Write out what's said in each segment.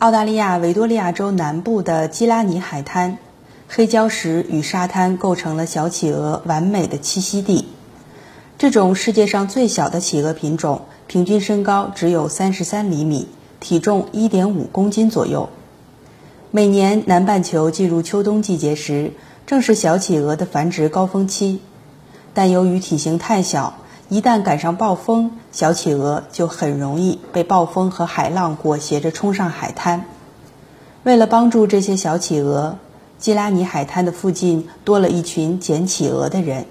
澳大利亚维多利亚州南部的基拉尼海滩，黑礁石与沙滩构成了小企鹅完美的栖息地。这种世界上最小的企鹅品种，平均身高只有三十三厘米，体重一点五公斤左右。每年南半球进入秋冬季节时，正是小企鹅的繁殖高峰期。但由于体型太小，一旦赶上暴风，小企鹅就很容易被暴风和海浪裹挟着冲上海滩。为了帮助这些小企鹅，基拉尼海滩的附近多了一群捡企鹅的人。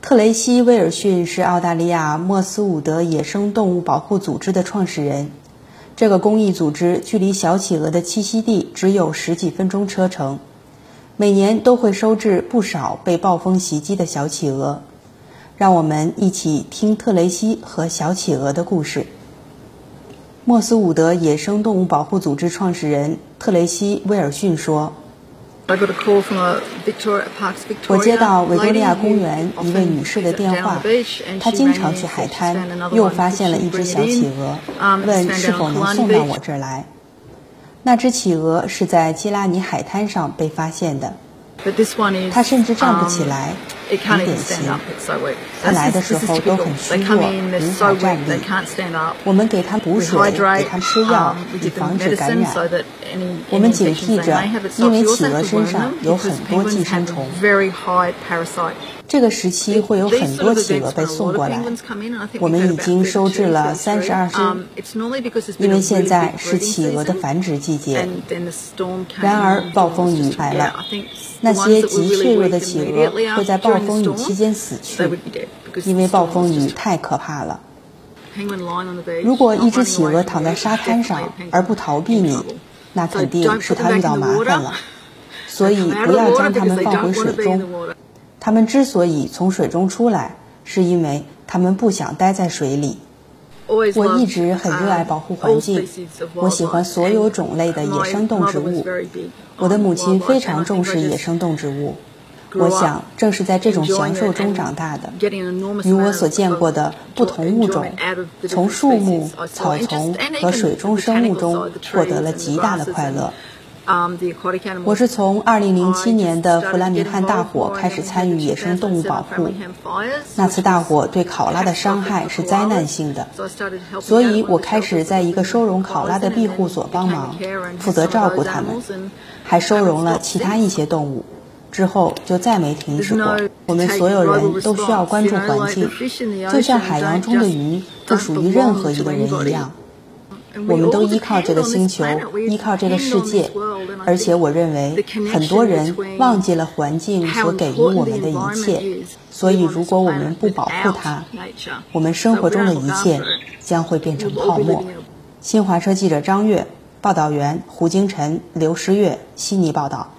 特雷西·威尔逊是澳大利亚莫斯伍德野生动物保护组织的创始人。这个公益组织距离小企鹅的栖息地只有十几分钟车程，每年都会收治不少被暴风袭击的小企鹅。让我们一起听特雷西和小企鹅的故事。莫斯伍德野生动物保护组织创始人特雷西·威尔逊说：“我接到维多利亚公园一位女士的电话，她经常去海滩，又发现了一只小企鹅，问是否能送到我这儿来。那只企鹅是在基拉尼海滩上被发现的，它甚至站不起来。”很典型，他来的时候都很虚弱，无法站立。我们给他补水，给他吃药，以防止感染。我们警惕着，因为企鹅身上有很多寄生虫。这个时期会有很多企鹅被送过来，我们已经收治了三十二只，因为现在是企鹅的繁殖季节。然而暴风雨来了，那些极脆弱的企鹅会在暴风雨期间死去，因为暴风雨太可怕了。如果一只企鹅躺在沙滩上而不逃避你，那肯定是它遇到麻烦了。所以不要将它们放回水中。它们之所以从水中出来，是因为它们不想待在水里。我一直很热爱保护环境，我喜欢所有种类的野生动植物。我的母亲非常重视野生动植物，我想正是在这种享受中长大的。与我所见过的不同物种，从树木、草丛和水中生物中获得了极大的快乐。我是从2007年的弗兰明汉大火开始参与野生动物保护。那次大火对考拉的伤害是灾难性的，所以我开始在一个收容考拉的庇护所帮忙，负责照顾它们，还收容了其他一些动物。之后就再没停止过。我们所有人都需要关注环境，就像海洋中的鱼不属于任何一个人一样。我们都依靠这个星球，依靠这个世界，而且我认为很多人忘记了环境所给予我们的一切。所以，如果我们不保护它，我们生活中的一切将会变成泡沫。新华社记者张悦，报道员胡京晨、刘诗月，悉尼报道。